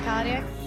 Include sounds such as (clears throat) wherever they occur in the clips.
Cardiac.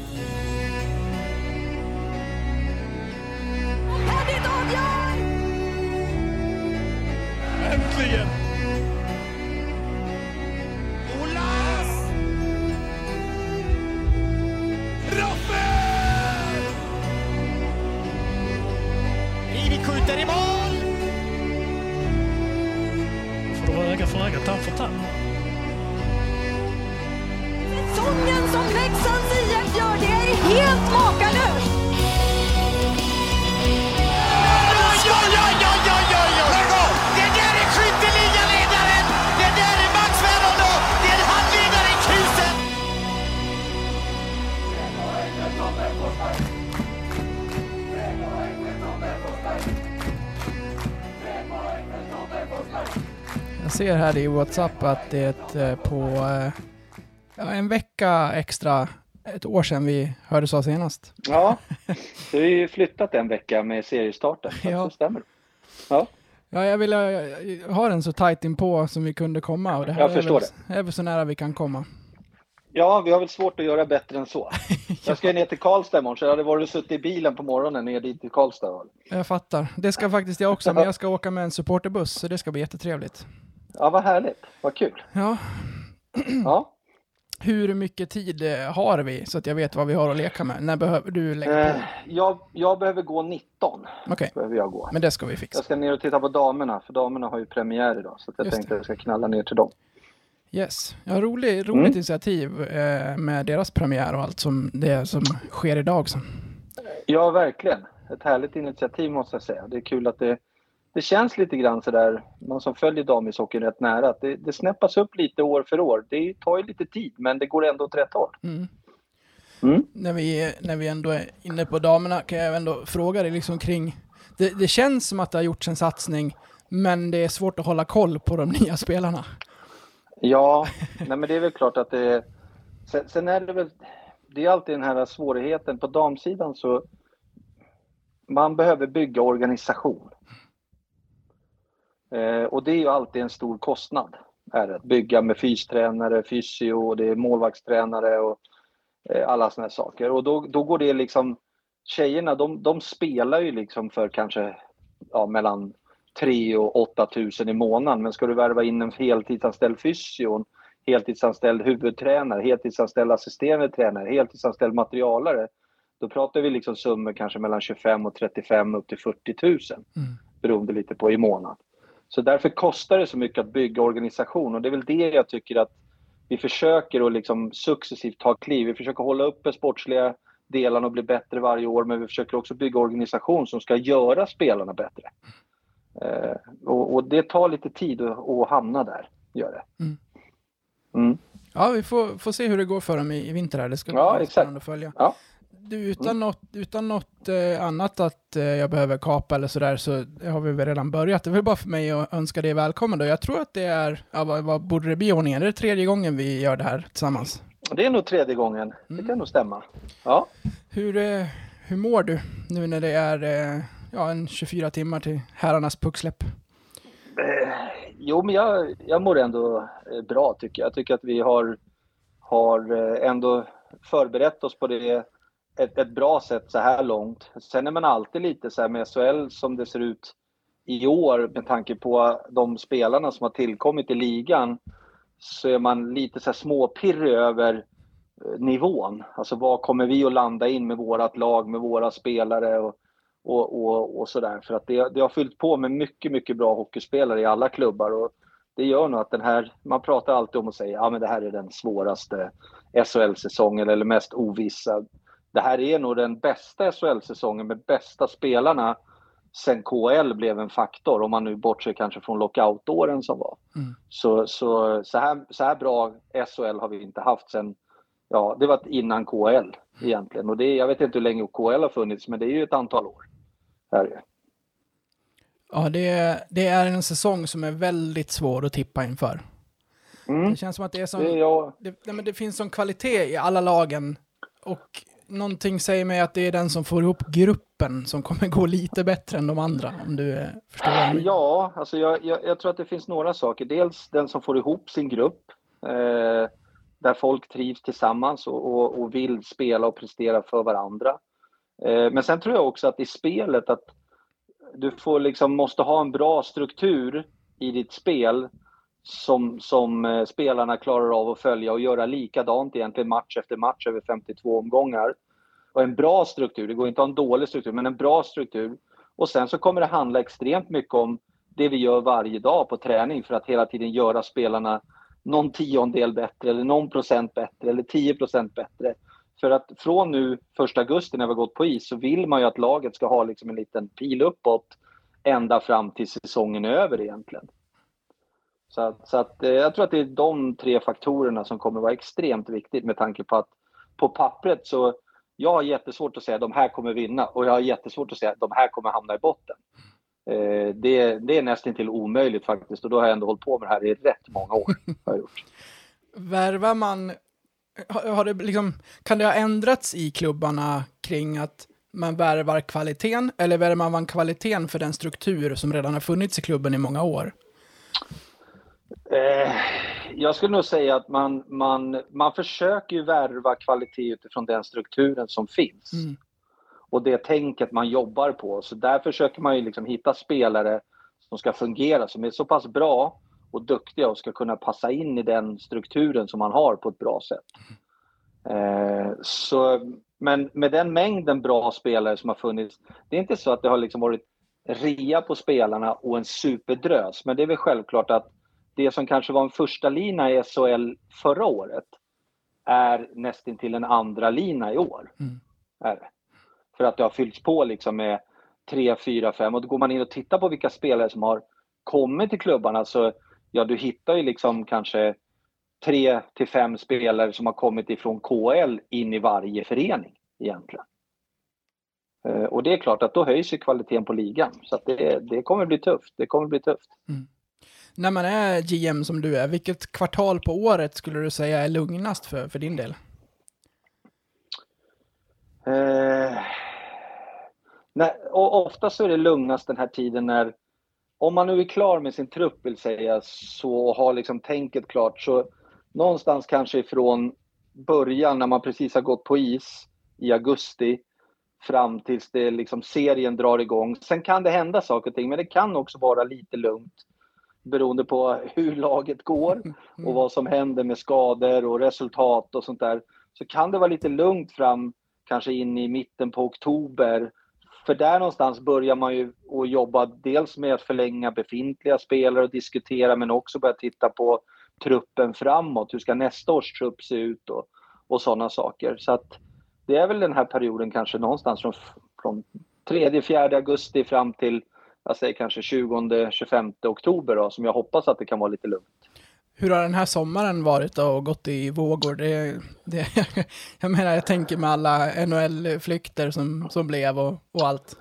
Ser här i WhatsApp att det är på eh, ja, en vecka extra, ett år sedan vi hördes av senast. Ja, du har ju flyttat en vecka med seriestarten. så Ja. Det stämmer. Ja, Ja, jag ville eh, ha den så tajt inpå som vi kunde komma och det här Jag är, förstår väl, är väl så nära vi kan komma. ja vi har väl svårt att göra bättre än så. (laughs) Jag ska ner till Karlstad imorgon, så jag hade varit suttit i bilen på morgonen ner dit till Karlstad. Jag fattar. Det ska faktiskt jag också, men jag ska åka med en supporterbuss så det ska bli jättetrevligt. Ja, vad härligt. Vad kul. Ja, Ja. hur mycket tid eh, har vi så att jag vet vad vi har att leka med? När behöver du lägga Eh, på? jag, jag behöver gå 19. Okej, gå. men det ska vi fixa. Jag ska ner och titta på damerna, för damerna har ju premiär idag. Så jag Just tänkte det. att jag ska knalla ner till dem. Yes. Ja, rolig, roligt Mm. initiativ eh, med deras premiär och allt som det som sker idag. Så. Ja, verkligen. Ett härligt initiativ måste jag säga. Det är kul att det, det känns lite grann sådär, man som följer damishockeyn rätt nära, att det, det snäppas upp lite år för år. Det tar ju lite tid, men det går ändå åt rätt håll. Mm. Mm. När, vi, när vi ändå är inne på damerna kan jag ändå fråga dig liksom kring... Det, det känns som att det har gjorts en satsning, men det är svårt att hålla koll på de (laughs) nya spelarna. Ja, nej men det är väl klart att det sen, sen är det väl, det är alltid den här svårigheten på damsidan så man behöver bygga organisation. Eh, och det är ju alltid en stor kostnad. Är det. Att bygga med fystränare, fysio, det är målvaktstränare och eh, alla sådana här saker. Och då, då går det liksom, tjejerna de, de spelar ju liksom för kanske ja, mellan 3 och 8 tusen i månaden. Men ska du värva in en heltidsanställd fysio, heltidsanställd huvudtränare, heltidsanställd assisterande tränare, heltidsanställd materialare. Då pratar vi liksom summor kanske mellan 25 och 35 upp till 40 tusen. Mm. Beroende lite på i månaden. Så därför kostar det så mycket att bygga organisation och det är väl det jag tycker att vi försöker att liksom successivt ta kliv. Vi försöker hålla uppe sportsliga delarna och bli bättre varje år men vi försöker också bygga organisation som ska göra spelarna bättre. Eh, och, och det tar lite tid att, att hamna där, gör det. Mm. Mm. Ja, vi får, får se hur det går för dem i, i vinter här. Det ska bli Ja, spännande att följa. Ja. Du, utan något, utan något eh, annat att eh, jag behöver kapa eller sådär så har vi väl redan börjat. Det är väl bara för mig att önska dig välkommen då. Jag tror att det är, ja, vad, vad borde det bli i ordningen? Är det tredje gången vi gör det här tillsammans? Det är nog tredje gången. Det kan nog stämma. Ja. Hur, eh, hur mår du nu när det är ja, en 24 timmar till herrarnas pucksläpp? Jo, men jag, jag mår ändå bra tycker jag. Jag tycker att vi har, har ändå förberett oss på det ett, ett bra sätt så här långt. Sen är man alltid lite så här med SHL som det ser ut i år med tanke på de spelarna som har tillkommit i ligan så är man lite så här småpirrig över eh, nivån. Alltså vad kommer vi att landa in med vårat lag, med våra spelare och, och, och, och sådär. För att det, det har fyllt på med mycket, mycket bra hockeyspelare i alla klubbar. Och det gör nog att den här, man pratar alltid om att säga ja men det här är den svåraste SHL-säsongen eller mest ovissa. Det här är nog den bästa SHL-säsongen med bästa spelarna sen KL blev en faktor, om man nu bortser kanske från lockoutåren som var. Mm. Så, så, så, här, så här bra SHL har vi inte haft sen, ja det var innan KL egentligen. Och det, jag vet inte hur länge KL har funnits, men det är ju ett antal år. Här. Ja, det, det är en säsong som är väldigt svår att tippa inför. Mm. Det känns som att det är som... Det, jag, Det, nej, men det finns sån kvalitet i alla lagen och någonting säger mig att det är den som får ihop gruppen som kommer gå lite bättre än de andra, om du eh, förstår vad jag menar. Ja, alltså jag, jag, jag tror att det finns några saker. Dels den som får ihop sin grupp. Eh, där folk trivs tillsammans och, och, och vill spela och prestera för varandra. Eh, men sen tror jag också att i spelet att du får liksom, måste ha en bra struktur i ditt spel som, som eh, spelarna klarar av att följa och göra likadant egentligen match efter match över 52 omgångar. Och en bra struktur, det går inte att ha en dålig struktur, men en bra struktur. Och sen så kommer det handla extremt mycket om det vi gör varje dag på träning för att hela tiden göra spelarna någon tiondel bättre eller någon procent bättre eller 10 procent bättre. För att från nu 1 augusti när vi har gått på is så vill man ju att laget ska ha liksom en liten pil uppåt ända fram till säsongen är över egentligen. Så, att, så att, eh, jag tror att det är de tre faktorerna som kommer vara extremt viktigt med tanke på att på pappret så jag har jättesvårt att säga att de här kommer vinna och jag har jättesvårt att säga att de här kommer hamna i botten. Eh, det, det är nästan till omöjligt faktiskt och då har jag ändå hållit på med det här i rätt många år. Har jag gjort. Värvar man, har det liksom, kan det ha ändrats i klubbarna kring att man värvar kvaliteten eller värvar man kvaliteten för den struktur som redan har funnits i klubben i många år? Eh, jag skulle nog säga att man, man, man försöker ju värva kvalitet utifrån den strukturen som finns. Mm. Och det tänket man jobbar på. Så där försöker man ju liksom hitta spelare som ska fungera, som är så pass bra och duktiga och ska kunna passa in i den strukturen som man har på ett bra sätt. Eh, så, men med den mängden bra spelare som har funnits, det är inte så att det har liksom varit rea på spelarna och en superdrös, men det är väl självklart att det som kanske var en första lina i SHL förra året är nästan till en andra lina i år. Mm. Är det. För att det har fyllts på liksom med 3, 4, 5 och då går man in och tittar på vilka spelare som har kommit till klubbarna så ja, du hittar ju liksom kanske 3 till 5 spelare som har kommit ifrån KL in i varje förening egentligen. Eh, och det är klart att då höjs ju kvaliteten på ligan. Så det, det kommer bli tufft. Det kommer bli tufft. Mm när man är GM som du är, vilket kvartal på året skulle du säga är lugnast för, för din del? Eh, nej, och ofta så är det lugnast den här tiden när, om man nu är klar med sin trupp vill säga, så har liksom tänket klart, så någonstans kanske ifrån början när man precis har gått på is i augusti fram tills det liksom serien drar igång. Sen kan det hända saker och ting, men det kan också vara lite lugnt beroende på hur laget går och mm. vad som händer med skador och resultat och sånt där, så kan det vara lite lugnt fram kanske in i mitten på oktober. För där någonstans börjar man ju att jobba dels med att förlänga befintliga spelare och diskutera men också börja titta på truppen framåt. Hur ska nästa års trupp se ut och, och sådana saker. Så att det är väl den här perioden kanske någonstans från, från 3-4 augusti fram till jag säger kanske 20-25 oktober då, som jag hoppas att det kan vara lite lugnt. Hur har den här sommaren varit och gått i vågor? Det, det, (laughs) jag menar, jag tänker med alla NHL-flykter som, som blev och, och allt.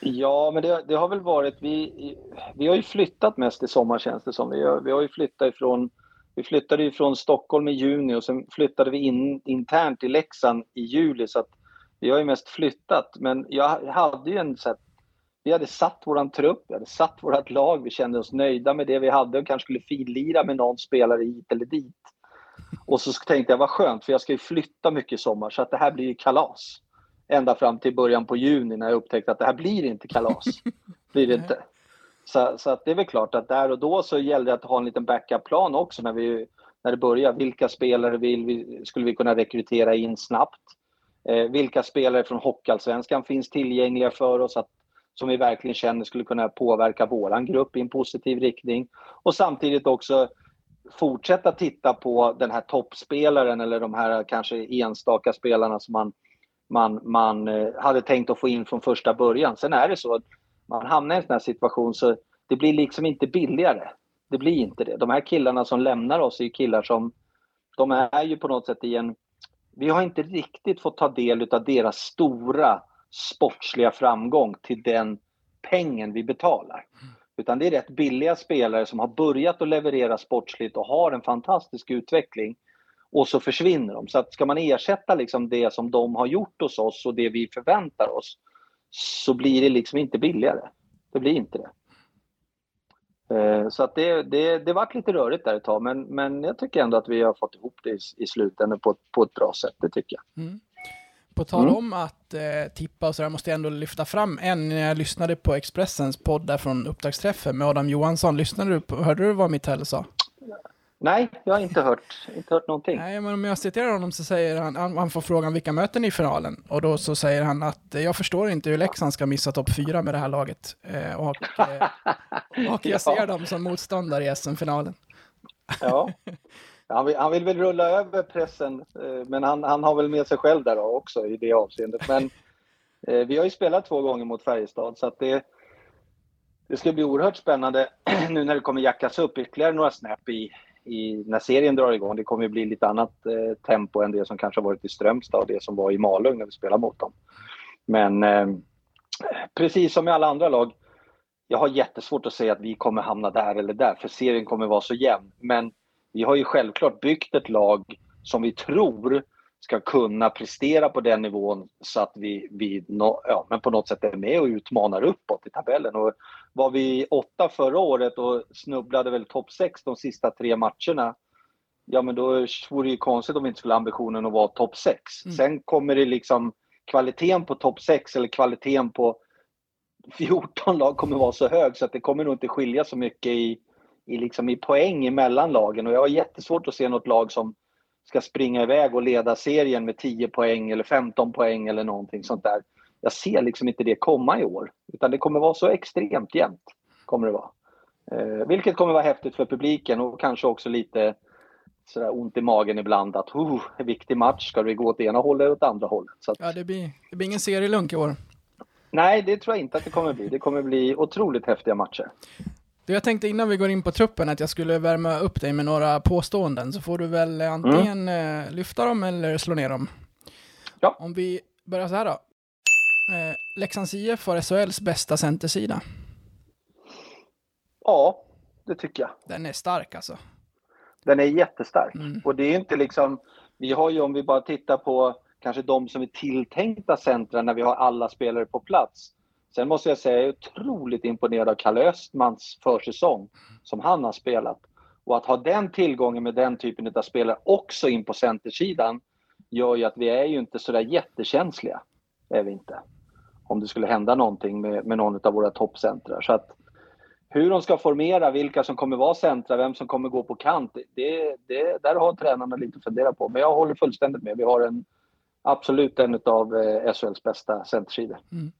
Ja, men det, det, har väl varit, vi, vi har ju flyttat mest i sommar känns det som. Vi har, vi har ju flyttat ifrån, vi flyttade ifrån Stockholm i juni och sen flyttade vi in internt i Leksand i juli så att vi har ju mest flyttat. Men jag hade ju en så här, vi hade satt våran trupp, vi hade satt vårt lag, vi kände oss nöjda med det vi hade och kanske skulle finlira med någon spelare hit eller dit. Och så tänkte jag, vad skönt, för jag ska ju flytta mycket i sommar, så att det här blir ju kalas. Ända fram till början på juni när jag upptäckte att det här blir inte kalas. (laughs) blir det inte. Så, så att det är väl klart att där och då så gällde det att ha en liten backup-plan också när, vi, när det börjar. Vilka spelare vill vi, skulle vi kunna rekrytera in snabbt? Eh, vilka spelare från Hockeyallsvenskan finns tillgängliga för oss att som vi verkligen känner skulle kunna påverka våran grupp i en positiv riktning. Och samtidigt också fortsätta titta på den här toppspelaren eller de här kanske enstaka spelarna som man, man, man eh, hade tänkt att få in från första början. Sen är det så att man hamnar i en sån här situation så det blir liksom inte billigare. Det blir inte det. De här killarna som lämnar oss är ju killar som, de är ju på något sätt i en, vi har inte riktigt fått ta del av deras stora sportsliga framgång till den pengen vi betalar. Utan det är rätt billiga spelare som har börjat att leverera sportsligt och har en fantastisk utveckling och så försvinner de. Så att ska man ersätta liksom det som de har gjort hos oss och det vi förväntar oss så blir det liksom inte billigare. Det blir inte det. Eh, så att det, det, det vart lite rörigt där ett tag, men, men jag tycker ändå att vi har fått ihop det i, i slutändan på, på ett bra sätt, det tycker jag. Mm. På tal Mm. om att eh, tippa och sådär måste jag ändå lyfta fram en när jag lyssnade på Expressens podd där från upptaktsträffen med Adam Johansson. Lyssnade du på, hörde du vad Mitell sa? Nej, jag har inte hört, inte hört någonting. Nej, men om jag citerar honom så säger han, han, han får frågan vilka möten i finalen och då så säger han att jag förstår inte hur Leksand ska missa topp fyra med det här laget. Eh, och, eh, (laughs) och jag ser Ja. dem som motståndare i SM-finalen. Ja. (laughs) Han vill, han vill väl rulla över pressen, eh, men han, han har väl med sig själv där också i det avseendet. Men (laughs) eh, vi har ju spelat två gånger mot Färjestad så att det, det ska bli oerhört spännande (clears throat) nu när det kommer jackas upp ytterligare några snäpp i, i, när serien drar igång. Det kommer ju bli lite annat eh, tempo än det som kanske har varit i Strömstad och det som var i Malung när vi spelade mot dem. Men eh, precis som i alla andra lag, jag har jättesvårt att säga att vi kommer hamna där eller där, för serien kommer vara så jämn. Men vi har ju självklart byggt ett lag som vi tror ska kunna prestera på den nivån så att vi, vi nå, ja, men på något sätt är med och utmanar uppåt i tabellen. Och var vi åtta förra året och snubblade väl topp sex de sista tre matcherna, ja men då vore det ju konstigt om vi inte skulle ha ambitionen att vara topp sex. Mm. Sen kommer det liksom kvaliteten på topp sex eller kvaliteten på (laughs) 14 lag kommer vara så hög så att det kommer nog inte skilja så mycket i, i, liksom i poäng emellan lagen. Och jag har jättesvårt att se något lag som ska springa iväg och leda serien med 10 poäng eller 15 poäng eller någonting sånt där. Jag ser liksom inte det komma i år. Utan det kommer vara så extremt jämnt. Kommer det vara. Eh, vilket kommer vara häftigt för publiken och kanske också lite sådär ont i magen ibland att oh, viktig match, ska vi gå åt ena hållet eller åt andra hållet? Så att, Ja, det blir, det blir ingen serielunk i år. Nej, det tror jag inte att det kommer bli. Det kommer bli otroligt häftiga matcher. Du, jag tänkte innan vi går in på truppen att jag skulle värma upp dig med några påståenden, så får du väl eh, antingen eh, lyfta dem eller slå ner dem. Ja. Om vi börjar så här då. Eh, Leksands IF har SHLs bästa centersida. Ja, det tycker jag. Den är stark alltså. Den är jättestark. Mm. Och det är inte liksom, vi har ju om vi bara tittar på kanske de som är tilltänkta centra när vi har alla spelare på plats. Sen måste jag säga, jag är otroligt imponerad av Kalle Östmans försäsong som han har spelat. Och att ha den tillgången med den typen av spelare också in på centersidan gör ju att vi är ju inte sådär jättekänsliga. Är vi inte. Om det skulle hända någonting med, med någon av våra toppcentrar. Så att hur de ska formera, vilka som kommer vara centra, vem som kommer gå på kant, det, det, där har tränarna lite att fundera på. Men jag håller fullständigt med. Vi har en, absolut en av eh, SHLs bästa centersidor. Mm.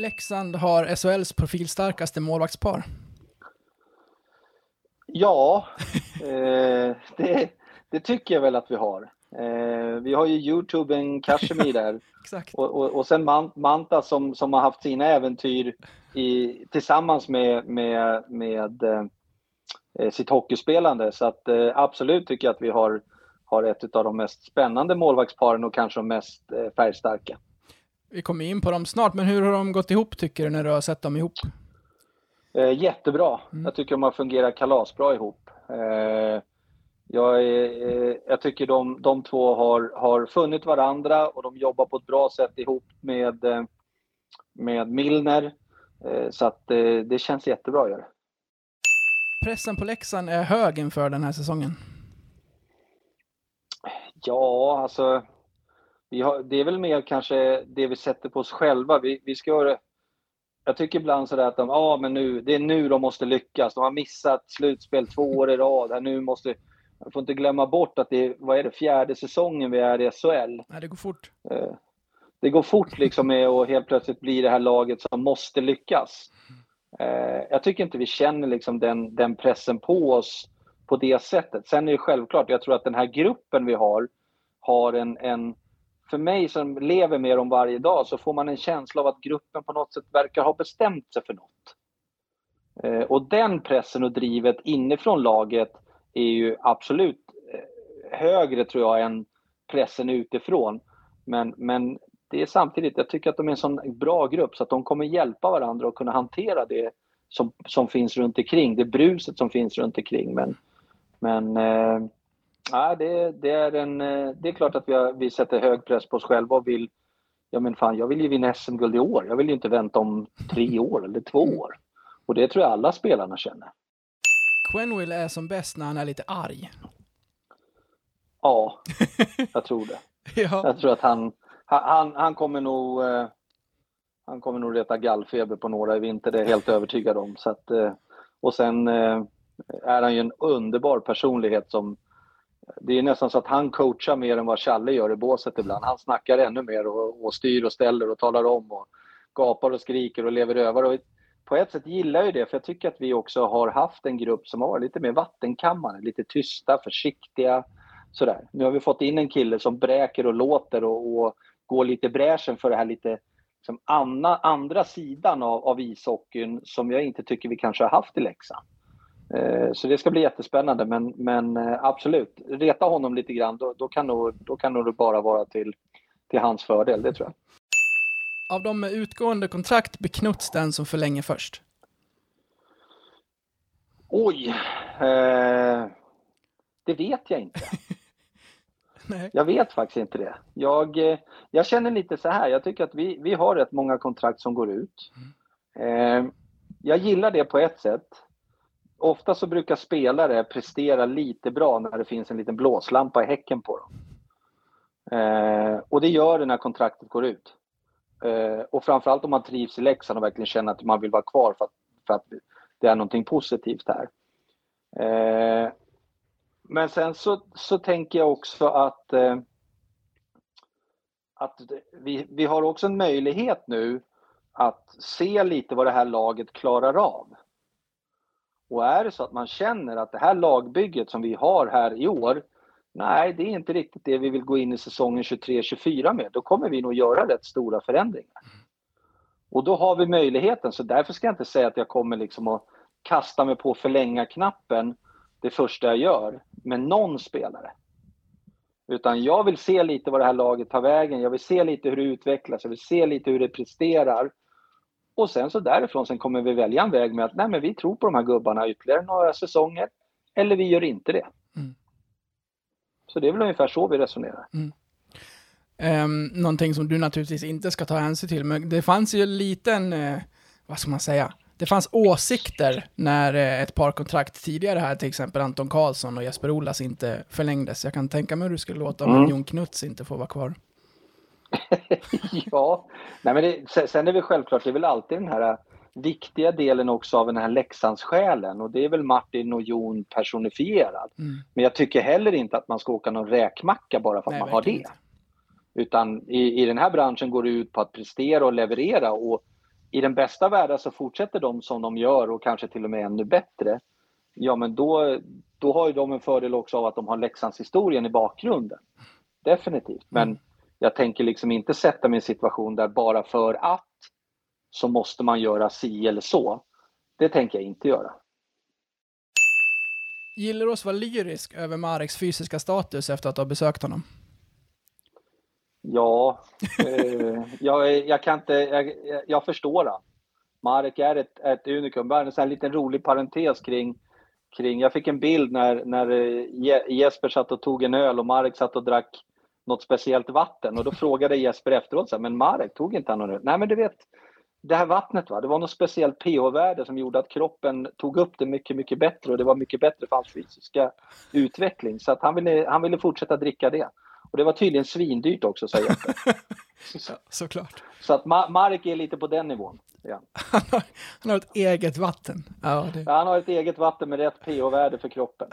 Leksand har SHLs profilstarkaste målvaktspar. Ja, (laughs) eh, det, det tycker jag väl att vi har. Eh, vi har ju Youtuben Kashmir (laughs) där och, och, och sen Man- Manta som, som har haft sina äventyr i, tillsammans med, med, med eh, sitt hockeyspelande. Så att eh, absolut tycker jag att vi har, har ett av de mest spännande målvaktsparen och kanske de mest eh, färgstarka. Vi kommer in på dem snart, men hur har de gått ihop tycker du när du har sett dem ihop? Eh, jättebra. Mm. Jag tycker de har fungerat kalasbra ihop. Eh, jag, eh, jag tycker de, de två har, har funnit varandra och de jobbar på ett bra sätt ihop med, eh, med Milner. Eh, så att eh, det känns jättebra att göra. Pressen på Leksand är hög inför den här säsongen. Ja, alltså. Har, det är väl mer kanske det vi sätter på oss själva. Vi, vi ska göra, jag tycker ibland sådär att de, ah, men nu, det är nu de måste lyckas. De har missat slutspel två år i rad. Nu måste, man får inte glömma bort att det är, vad är det, fjärde säsongen vi är i SHL. Nej, det går fort. Eh, Det går fort liksom med att helt plötsligt bli det här laget som måste lyckas. Eh, Jag tycker inte vi känner liksom den, den pressen på oss på det sättet. Sen är det självklart, jag tror att den här gruppen vi har, har en, en för mig som lever med dem varje dag så får man en känsla av att gruppen på något sätt verkar ha bestämt sig för något. Eh, och den pressen och drivet inifrån laget är ju absolut eh, högre tror jag än pressen utifrån. Men, men det är samtidigt, jag tycker att de är en sån bra grupp så att de kommer hjälpa varandra och kunna hantera det som, som finns runt omkring, det bruset som finns runt omkring. Men, men eh, ja, det, det, är en, eh, det är klart att vi, har, vi sätter hög press på oss själva och vill, ja men fan, jag vill ju vinna SM-guld i år. Jag vill ju inte vänta om tre år eller två år. Och det tror jag alla spelarna känner. Quenville är som bäst när han är lite arg. Ja, (laughs) jag tror det. Ja, Jag tror att han, han, han kommer nog eh, han kommer nog reta gallfeber på några i vinter, det är jag helt övertygad om. Så att, eh, och sen är han ju en underbar personlighet som det är nästan så att han coachar mer än vad Challe gör i båset ibland. Han snackar ännu mer och, och styr och ställer och talar om och gapar och skriker och lever över. Och på ett sätt gillar jag det, för jag tycker att vi också har haft en grupp som har varit lite mer vattenkammare, lite tysta, försiktiga. Sådär. Nu har vi fått in en kille som bräker och låter och, och går lite i bräschen för det här lite liksom andra, andra sidan av, av ishockeyn som jag inte tycker vi kanske har haft i Leksand. Eh, Så det ska bli jättespännande, men, men eh, absolut, reta honom lite grann, då, då, kan nog, då kan nog det bara vara till, till hans fördel, det tror jag. av de med utgående kontrakt blir Knuts den som förlänger först. Oj! Eh, det vet jag inte. (laughs) Nej. Jag vet faktiskt inte det. Jag, eh, jag känner lite så här, jag tycker att vi, vi har rätt många kontrakt som går ut. Eh, jag gillar det på ett sätt. Ofta så brukar spelare prestera lite bra när det finns en liten blåslampa i häcken på dem. Eh, och det gör det när kontraktet går ut. Eh, och framförallt om man trivs i Leksand och verkligen känner att man vill vara kvar för att, för att det är någonting positivt här. Eh, men sen så, så tänker jag också att, eh, att vi, vi har också en möjlighet nu att se lite vad det här laget klarar av. Och är det så att man känner att det här lagbygget som vi har här i år, nej, det är inte riktigt det vi vill gå in i säsongen 23-24 med, då kommer vi nog göra rätt stora förändringar. Och då har vi möjligheten, så därför ska jag inte säga att jag kommer liksom att kasta mig på förlänga-knappen det första jag gör med någon spelare. Utan jag vill se lite vad det här laget tar vägen, jag vill se lite hur det utvecklas, jag vill se lite hur det presterar. Och sen så därifrån sen kommer vi välja en väg med att nej men vi tror på de här gubbarna ytterligare några säsonger. Eller vi gör inte det. Mm. Så det är väl ungefär så vi resonerar. Um, någonting som du naturligtvis inte ska ta hänsyn till, men det fanns ju en liten, eh, vad ska man säga, det fanns åsikter när eh, ett par kontrakt tidigare här, till exempel Anton Karlsson och Jesper Olas inte förlängdes. Jag kan tänka mig hur det skulle låta om Mm. Jon Knuts inte får vara kvar. (laughs) ja, nej men det, sen- är det självklart, det är väl alltid den här viktiga delen också av den här Leksandssjälen och det är väl Martin och Jon personifierad. Mm. Men jag tycker heller inte att man ska åka någon räkmacka bara för att Nej, man har det. inte. Utan i, i den här branschen går det ut på att prestera och leverera och i den bästa världen så fortsätter de som de gör och kanske till och med ännu bättre. Ja men då, då har ju de en fördel också av att de har Leksandshistorien i bakgrunden. Definitivt. Men Mm. Jag tänker liksom inte sätta mig i en situation där bara för att så måste man göra si eller så. Det tänker jag inte göra. Gillar oss var lyrisk över Mareks fysiska status efter att ha besökt honom. Ja, eh, jag, jag kan inte, jag, jag- förstår han. Marek är ett, ett unikum. Bara en liten rolig parentes kring, kring jag fick en bild när, när eh, Je- Jesper satt och tog en öl och Marek satt och drack något speciellt vatten och då frågade Jesper efteråt så här, men Marek tog inte han någon? Nej men du vet, det här vattnet va, det var något speciellt pH-värde som gjorde att kroppen tog upp det mycket, mycket bättre och det var mycket bättre för hans fysiska utveckling. Så att han ville, han ville fortsätta dricka det. Och det var tydligen svindyrt också, säger Jesper. Ja, (laughs) såklart. Så att Ma- Marek är lite på den nivån. Ja. (laughs) Han har, han har ett eget vatten. Ja, det, Han har ett eget vatten med rätt pH-värde för kroppen.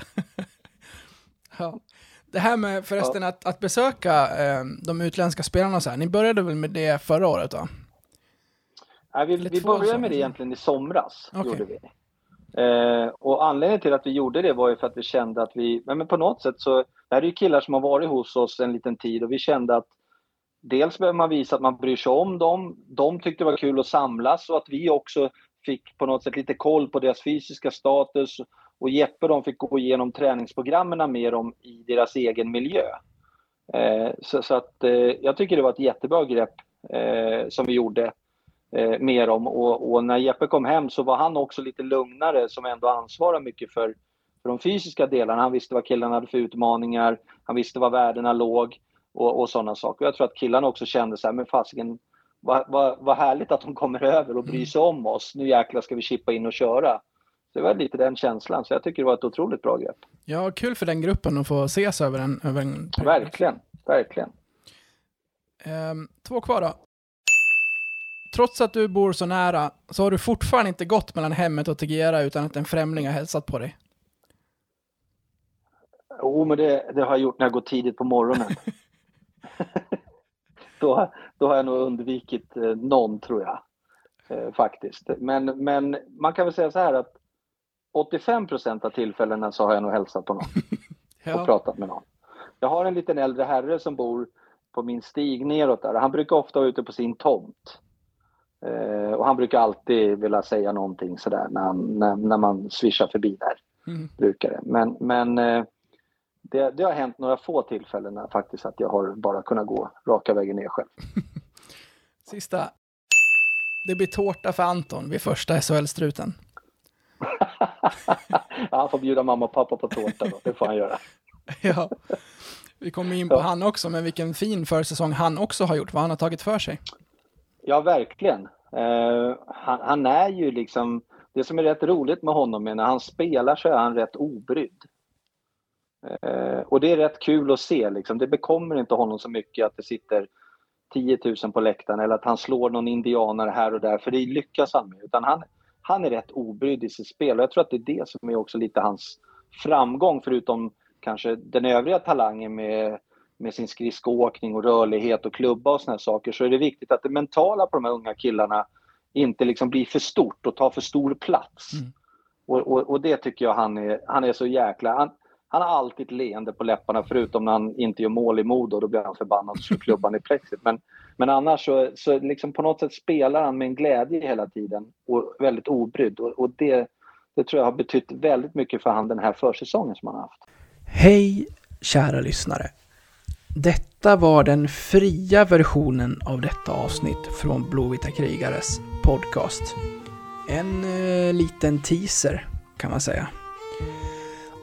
(laughs) ja. Det här med förresten att, att besöka eh, de utländska spelarna så här. Ni började väl med det förra året va? Nej, vi, vi började med det egentligen i somras. Okej. Gjorde vi. Eh, och anledningen till att vi gjorde det var ju för att vi kände att vi, men på något sätt så, det här är ju killar som har varit hos oss en liten tid och vi kände att dels behöver man visa att man bryr sig om dem, de tyckte det var kul att samlas och att vi också fick på något sätt lite koll på deras fysiska status och Jeppe och de fick gå igenom träningsprogrammen med dem i deras egen miljö. Eh, så, så att eh, jag tycker det var ett jättebra grepp eh, som vi gjorde eh, med dem och, och när Jeppe kom hem så var han också lite lugnare som ändå ansvarar mycket för, för de fysiska delarna. Han visste vad killarna hade för utmaningar, han visste var värdena låg och, och sådana saker. Jag tror att killarna också kände så här, men fasiken, vad, vad, vad härligt att de kommer över och bryr sig om oss. Nu jäklar ska vi chippa in och köra. Det var lite den känslan, så jag tycker det var ett otroligt bra grepp. Ja, kul för den gruppen att få ses över en, över en period. Verkligen, verkligen. Ehm, två kvar då. Trots att du bor så nära så har du fortfarande inte gått mellan hemmet och Tegera utan att en främling har hälsat på dig. Jo, men det, det har jag gjort när jag går tidigt på morgonen. (laughs) då, då har jag nog undvikit eh, någon, tror jag. Eh, faktiskt. Men, men man kan väl säga så här att 85 procent av tillfällena så har jag nog hälsat på någon (laughs) och Ja, pratat med någon. Jag har en liten äldre herre som bor på min stig neråt där. Han brukar ofta vara ute på sin tomt. Eh, och han brukar alltid vilja säga någonting sådär när, han, när, när man swishar förbi där. Mm. Brukar det. Men, men eh, det, det har hänt några få tillfällen när faktiskt att jag har bara kunnat gå raka vägen ner själv. (laughs) sista. Det blir tårta för Anton vid första SHL-struten. (laughs) han får bjuda mamma och pappa på tårta då, det får han göra. (laughs) Ja. Vi kommer in på Ja. han också, men vilken fin försäsong han också har gjort, vad han har tagit för sig. Ja, verkligen. Eh, han, han är ju liksom, det som är rätt roligt med honom är när han spelar så är han rätt obrydd. Eh, och det är rätt kul att se liksom. Det bekommer inte honom så mycket att det sitter 10 000 på läktaren eller att han slår någon indianare här och där, för det lyckas han med. Utan han, han är rätt obrydd i sitt spel och jag tror att det är det som är också lite hans framgång, förutom kanske den övriga talangen med, med sin skridskoåkning och rörlighet och klubba och såna här saker, så är det viktigt att det mentala på de här unga killarna inte liksom blir för stort och tar för stor plats. Mm. Och, och, och det tycker jag han är, han är så jäkla... Han, han har alltid ett leende på läpparna förutom när han inte gör mål i Modo, då blir han förbannad och slår klubban i plexit. Men, men annars så, så liksom på något sätt spelar han med en glädje hela tiden och väldigt obrydd. Och, och det, det tror jag har betytt väldigt mycket för han den här försäsongen som han har haft. Hej kära lyssnare. Detta var den fria versionen av detta avsnitt från Blåvita krigares podcast. En eh, liten teaser kan man säga.